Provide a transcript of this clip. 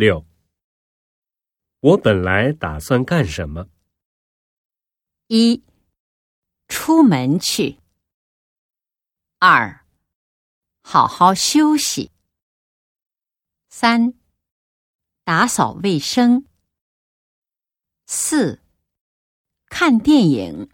六。我本来打算干什么？一。出门去。二。好好休息。三。打扫卫生。四。看电影。